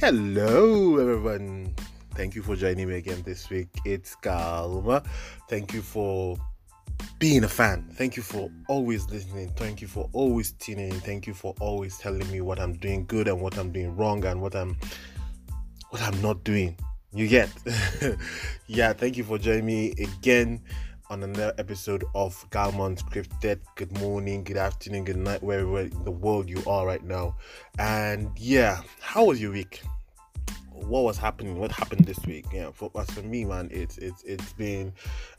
Hello, everyone. Thank you for joining me again this week. It's Kalma. Thank you for being a fan. Thank you for always listening. Thank you for always tuning in. Thank you for always telling me what I'm doing good and what I'm doing wrong and what I'm what I'm not doing. You get? yeah, thank you for joining me again on another episode of Galmon Scripted. Good morning, good afternoon, good night, wherever in the world you are right now. And yeah, how was your week? What was happening? What happened this week? Yeah, for as for me, man, it's it's it's been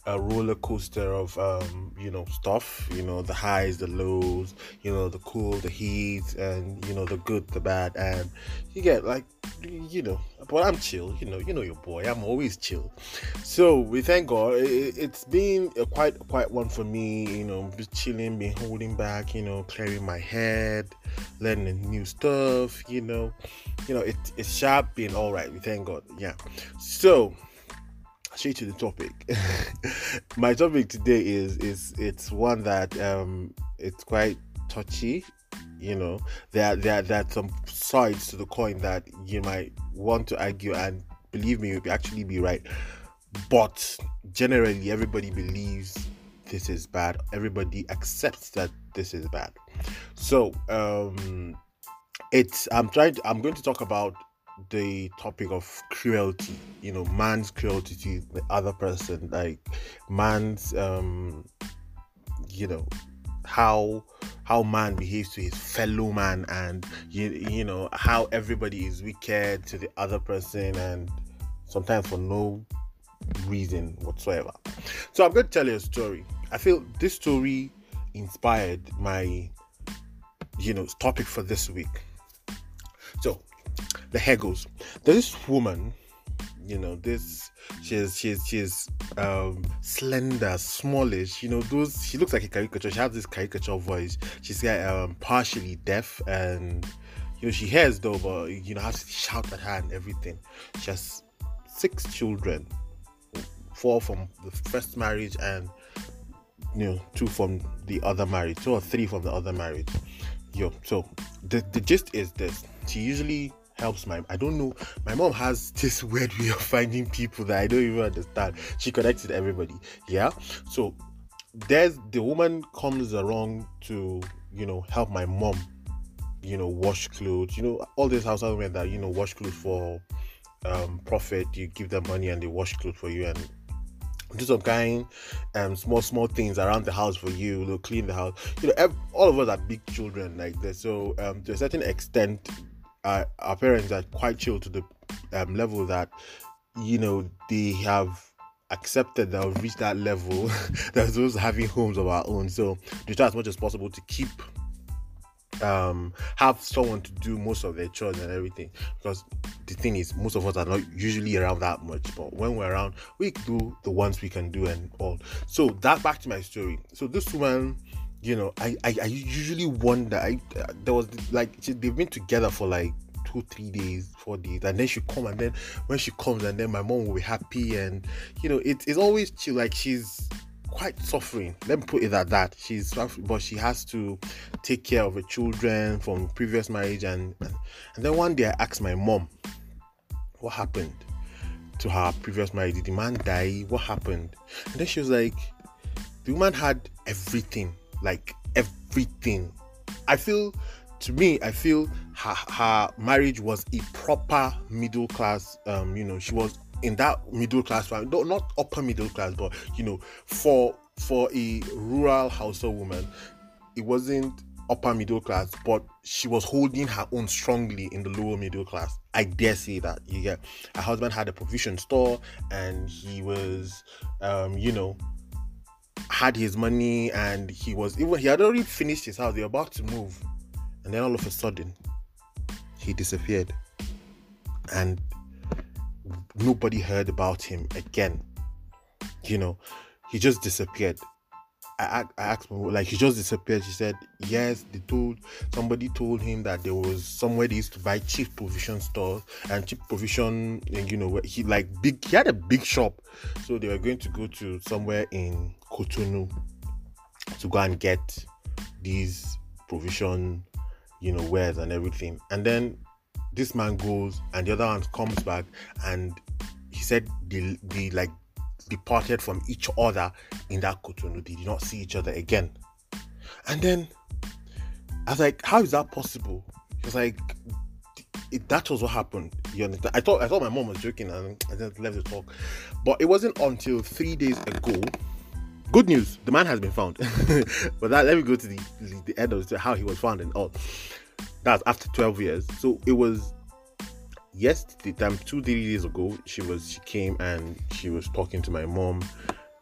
a roller coaster of um, you know stuff. You know the highs, the lows. You know the cool, the heat, and you know the good, the bad, and you get like you know. But I'm chill. You know, you know your boy. I'm always chill. So we thank God. It, has been a quite quite one for me. You know, chilling, been holding back. You know, clearing my head, learning new stuff. You know, you know it, it's sharp, being all right. We thank God. Yeah. So straight to the topic. My topic today is is it's one that um it's quite touchy. You know, there there there are some sides to the coin that you might want to argue, and believe me, you'll actually be right. But generally, everybody believes this is bad. Everybody accepts that this is bad. So um, it's I'm trying. To, I'm going to talk about the topic of cruelty you know man's cruelty to the other person like man's um you know how how man behaves to his fellow man and you, you know how everybody is wicked to the other person and sometimes for no reason whatsoever so i'm going to tell you a story i feel this story inspired my you know topic for this week so the hair goes. This woman, you know, this she's she's she's um slender, smallish, you know, those she looks like a caricature. She has this caricature voice. She's um partially deaf and you know she hears though, but you know, has to shout at her and everything. She has six children, four from the first marriage and you know, two from the other marriage, two or three from the other marriage. Yo, so the the gist is this. She usually helps my I don't know. My mom has this weird way of finding people that I don't even understand. She connects with everybody. Yeah. So there's the woman comes along to, you know, help my mom, you know, wash clothes. You know, all these household women that, you know, wash clothes for um profit, you give them money and they wash clothes for you and do some kind um small small things around the house for you, you know, clean the house. You know, all of us are big children like this. So um to a certain extent uh, our parents are quite chill to the um, level that you know they have accepted that we've reached that level that those having homes of our own so they try as much as possible to keep um have someone to do most of their chores and everything because the thing is most of us are not usually around that much but when we're around we do the ones we can do and all so that back to my story so this woman you know, I, I, I usually wonder. I uh, there was like she, they've been together for like two, three days, four days, and then she come, and then when she comes, and then my mom will be happy, and you know, it, it's always she like she's quite suffering. Let me put it at that. She's but she has to take care of her children from previous marriage, and and, then one day I asked my mom, what happened to her previous marriage? Did the man die? What happened? And then she was like, the woman had everything like everything. I feel, to me, I feel her, her marriage was a proper middle class. Um, you know, she was in that middle class family, not upper middle class, but you know, for for a rural household woman, it wasn't upper middle class, but she was holding her own strongly in the lower middle class. I dare say that. You get her husband had a provision store and he was um, you know, had his money and he was even he had already finished his house. They were about to move, and then all of a sudden, he disappeared, and nobody heard about him again. You know, he just disappeared. I, I asked like he just disappeared. She said yes. They told somebody told him that there was somewhere they used to buy cheap provision stores and cheap provision. and, You know, he like big. He had a big shop, so they were going to go to somewhere in Cotonou to go and get these provision, you know, wares and everything. And then this man goes and the other one comes back and he said they, they like departed from each other in that Cotonou. They did not see each other again. And then I was like, how is that possible? He was like, it, that was what happened. You understand? I thought I thought my mom was joking and I just left the talk. But it wasn't until three days ago. Good news, the man has been found. but that let me go to the, the end of how he was found and all. That's after 12 years. So it was yesterday time two three days ago she was she came and she was talking to my mom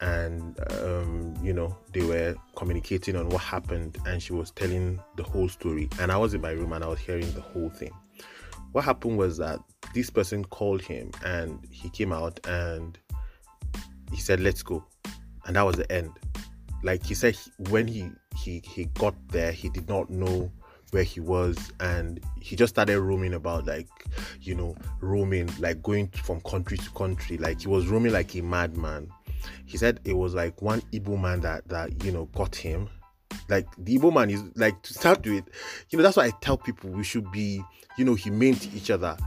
and um, you know they were communicating on what happened and she was telling the whole story. And i was in my room and i was hearing the whole thing. What happened was that this person called him and he came out and he said let's go. And that was the end. Like he said when he he he got there he did not know where he was and he just started roaming about like you know roaming like going from country to country. Like he was roaming like a madman. He said it was like one Igbo man that that you know got him. Like the Igbo man is like to start with you know that's why I tell people we should be you know humane to each other.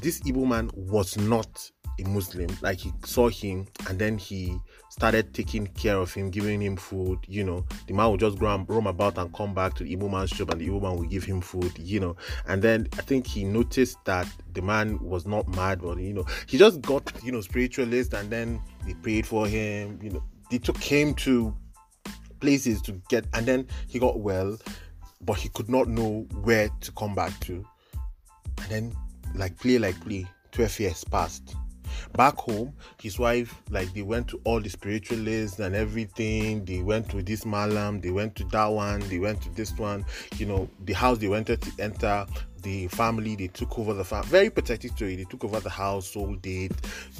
This Igbo man was not a Muslim. Like he saw him and then he started taking care of him, giving him food. You know, the man would just go and roam about and come back to the Igbo man's shop and the Igbo man would give him food, you know. And then I think he noticed that the man was not mad, but you know, he just got, you know, spiritualist and then they prayed for him, you know, they took him to places to get and then he got well, but he could not know where to come back to. And then like play like play, 12 years passed back home his wife like they went to all the spiritualists and everything. They went to this malam they went to that one they went to this one. You know the house they wanted to enter the family they took over the farm very protective story. They took over the house sold it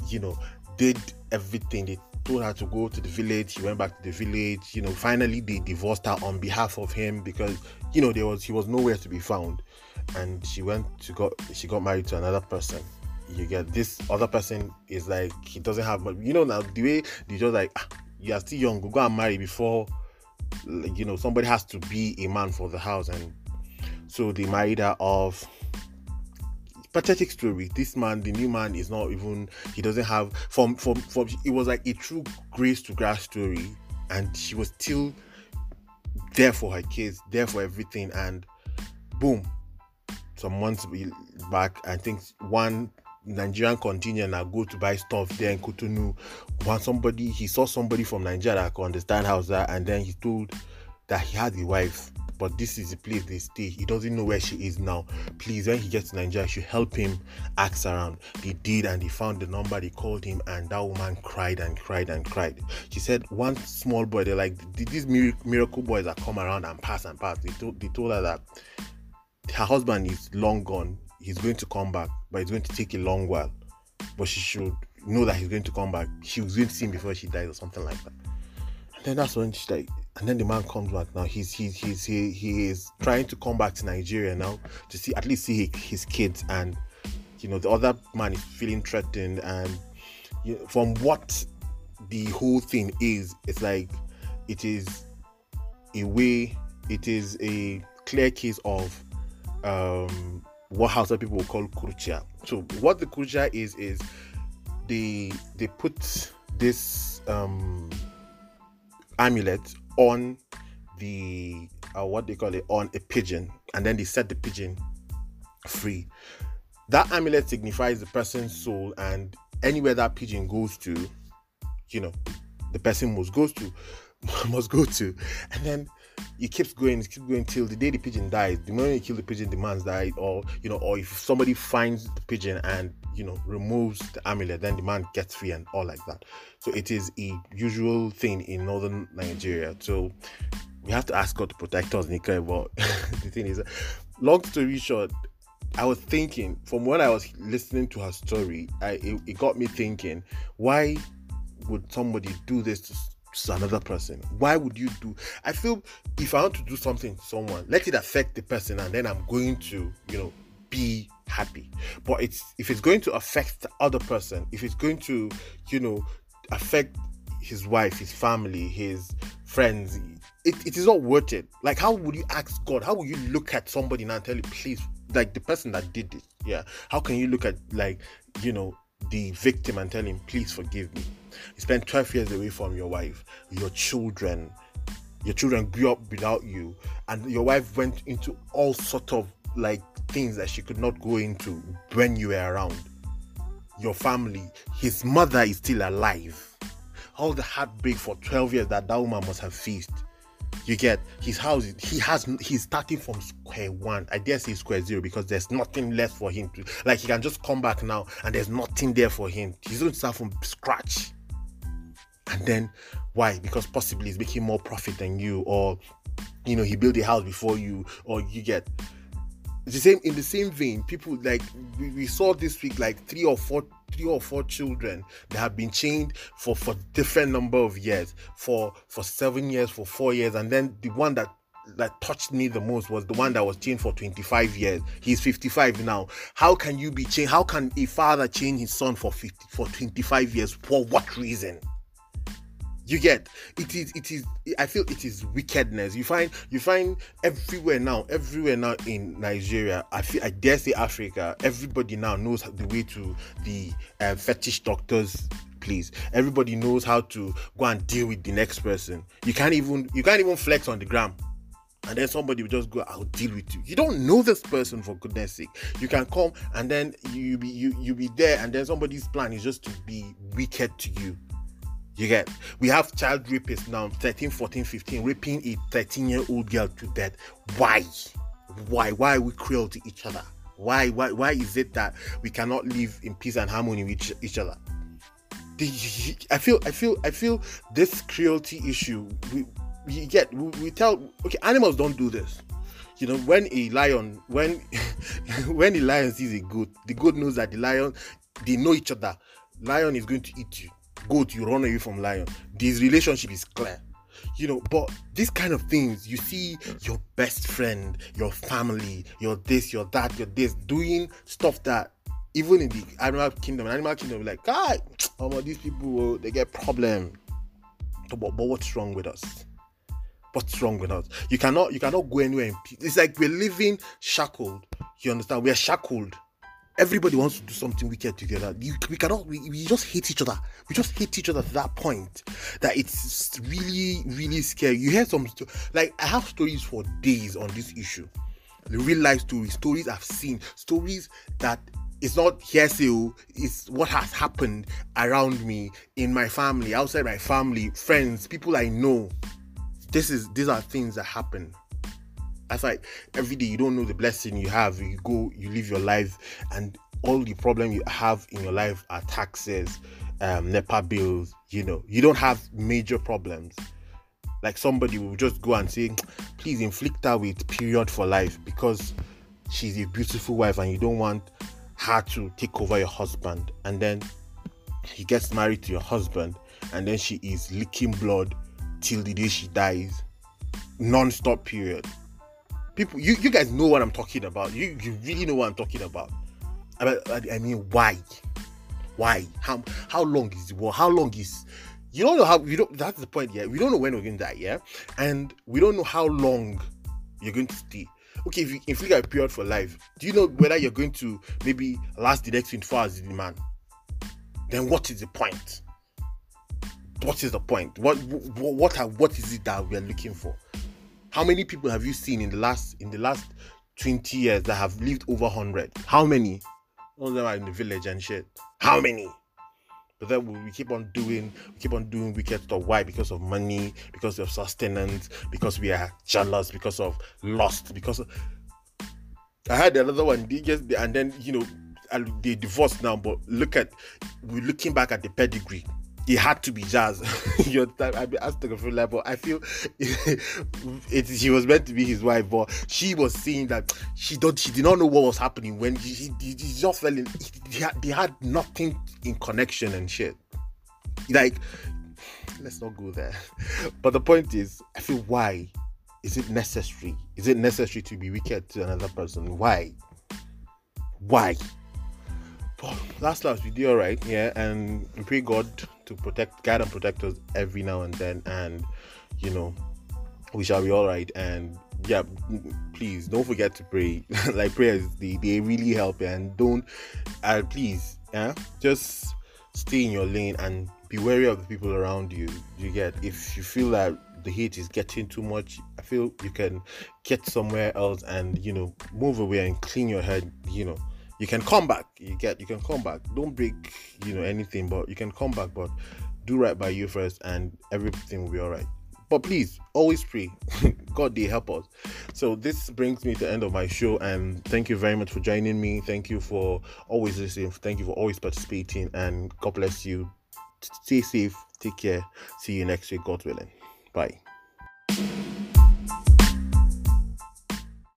you know did everything. They told her to go to the village. She went back to the village. You know finally they divorced her on behalf of him because you know there was he was nowhere to be found. And she went to got she got married to another person you get this other person is like he doesn't have much you know now the way they just like ah, you are still young go and marry before you know somebody has to be a man for the house. And so they married her off. Pathetic story. This man the new man is not even he doesn't have from from from it was like a true grace to grass story. And she was still there for her kids there for everything. And boom some months back i think one Nigerian contingent now go to buy stuff there in Cotonou. When somebody he saw somebody from Nigeria that could understand that, and then he told that he had a wife, but this is the place they stay. He doesn't know where she is now. Please, when he gets to Nigeria, should help him ask around. They did, and they found the number. They called him, and that woman cried and cried and cried. She said, one small boy, they're like these miracle boys that come around and pass and pass. They told they told her that her husband is long gone he's going to come back, but it's going to take a long while. But she should know that he's going to come back. She was going to see him before she dies or something like that. And then that's when she's like, and then the man comes back now. He's he's he's he, he is trying to come back to Nigeria now to see at least see his kids and you know the other man is feeling threatened and you know, from what the whole thing is, it's like it is a way, it is a clear case of um what Hausa people call kurcha. So what the kurcha is is they they put this um, amulet on the uh, what they call it on a pigeon, and then they set the pigeon free. That amulet signifies the person's soul, and anywhere that pigeon goes to, you know, the person must goes to must go to, and then it keeps going, it keeps going till the day the pigeon dies. The moment you kill the pigeon, the man's died, or you know, or if somebody finds the pigeon and you know removes the amulet, then the man gets free and all like that. So it is a usual thing in northern Nigeria. So we have to ask God to protect us, Nika. But the thing is, long story short, I was thinking from when I was listening to her story, I it, it got me thinking, why would somebody do this to to another person. Why would you do? I feel if I want to do something to someone, let it affect the person, and then I'm going to, you know, be happy. But it's if it's going to affect the other person, if it's going to, you know, affect his wife, his family, his friends, it, it is not worth it. Like, how would you ask God? How would you look at somebody and tell you, please like the person that did it yeah how can you look at like you know the victim and tell him please forgive me you spent 12 years away from your wife your children. Your children grew up without you and your wife went into all sort of like things that she could not go into when you were around. Your family his mother is still alive. All the heartbreak for 12 years that that woman must have faced. You get his house he has he's starting from square one. I dare say square zero because there's nothing left for him to like he can just come back now and there's nothing there for him. He's going to start from scratch and then why? Because possibly he's making more profit than you or you know he built a house before you or you get the same in the same vein people like we, we saw this week like three or four three or four children that have been chained for for different number of years for for seven years for four years. And then the one that that touched me the most was the one that was chained for 25 years. He's 55 now. How can you be chained? How can a father chain his son for 50 for 25 years? For what reason you get it is it is i feel it is wickedness. You find you find everywhere now everywhere now in nigeria i feel i dare say africa everybody now knows the way to the uh, fetish doctors please everybody knows how to go and deal with the next person. You can't even you can't even flex on the gram. And then somebody will just go i'll deal with you. You don't know this person for goodness sake. You can come and then you be you you be there and then somebody's plan is just to be wicked to you you get we have child rapists now 13, 14, 15 raping a 13 year old girl to death. Why? Why? Why are we cruel to each other? Why? Why? Why is it that we cannot live in peace and harmony with each other? I feel, I feel, I feel this cruelty issue. We, we get, we, we tell, okay, animals don't do this. You know, when a lion, when when a lion sees a goat, the goat knows that the lion, they know each other. Lion is going to eat you goat, you run away from lion. This relationship is clear. You know, but these kind of things, you see your best friend, your family, your this, your that, your this, doing stuff that even in the animal kingdom, animal kingdom, like, God, oh, these people, oh, they get problem. But, but what's wrong with us? What's wrong with us? You cannot, you cannot go anywhere. It's like we're living shackled. You understand? We are shackled everybody wants to do something wicked together. You, we cannot. We, we just hate each other. We just hate each other to that point that it's really, really scary. You hear some like I have stories for days on this issue. The real life stories, stories I've seen, stories that it's not hearsay. Oh, it's what has happened around me, in my family, outside my family, friends, people I know. This is these are things that happen that's like every day you don't know the blessing you have. You go, you live your life, and all the problem you have in your life are taxes, um, NEPA bills. You know, you don't have major problems. Like somebody will just go and say, please inflict her with period for life because she's a beautiful wife and you don't want her to take over your husband. And then he gets married to your husband, and then she is licking blood till the day she dies, non-stop period people you, you guys know what i'm talking about. You you really know what i'm talking about. I, I mean why? Why? How how long is the war? How long is you don't know how we don't that's the point yeah. We don't know when we're going to die yeah? And we don't know how long you're going to stay. Okay if you inflict a period for life do you know whether you're going to maybe last the next 24 hours the man? Then what is the point? What is the point? What what what, are, what is it that we're looking for how many people have you seen in the last in the last 20 years that have lived over 100? How many? All of them are in the village and shit. How many? But then we keep on doing, we keep on doing wicked stuff. Why? Because of money, because of sustenance, because we are jealous, because of lust, because of... I had another one. And then you know they divorced now. But look at we're looking back at the pedigree it had to be jazz. Your time, I mean, asked to a level. I feel it, it, she was meant to be his wife, but she was seeing that she don't she did not know what was happening when she, just fell in. They had, they had nothing in connection and shit. Like, let's not go there. But the point is, I feel why is it necessary? Is it necessary to be wicked to another person? Why? Why? But last last we do all right, yeah, and we pray God to protect, guide and protect us every now and then, and you know, we shall be all right, and yeah, please don't forget to pray. like prayers, they, they really help and don't uh, please, yeah, just stay in your lane and be wary of the people around you. You get if you feel that the heat is getting too much, I feel you can get somewhere else and you know move away and clean your head, you know. You can come back. You get you can come back. Don't break, you know, anything, but you can come back, but do right by you first and everything will be all right. But please always pray. God they help us. So this brings me to the end of my show and thank you very much for joining me. Thank you for always listening. Thank you for always participating and God bless you. Stay safe. Take care. See you next week, God willing. Bye.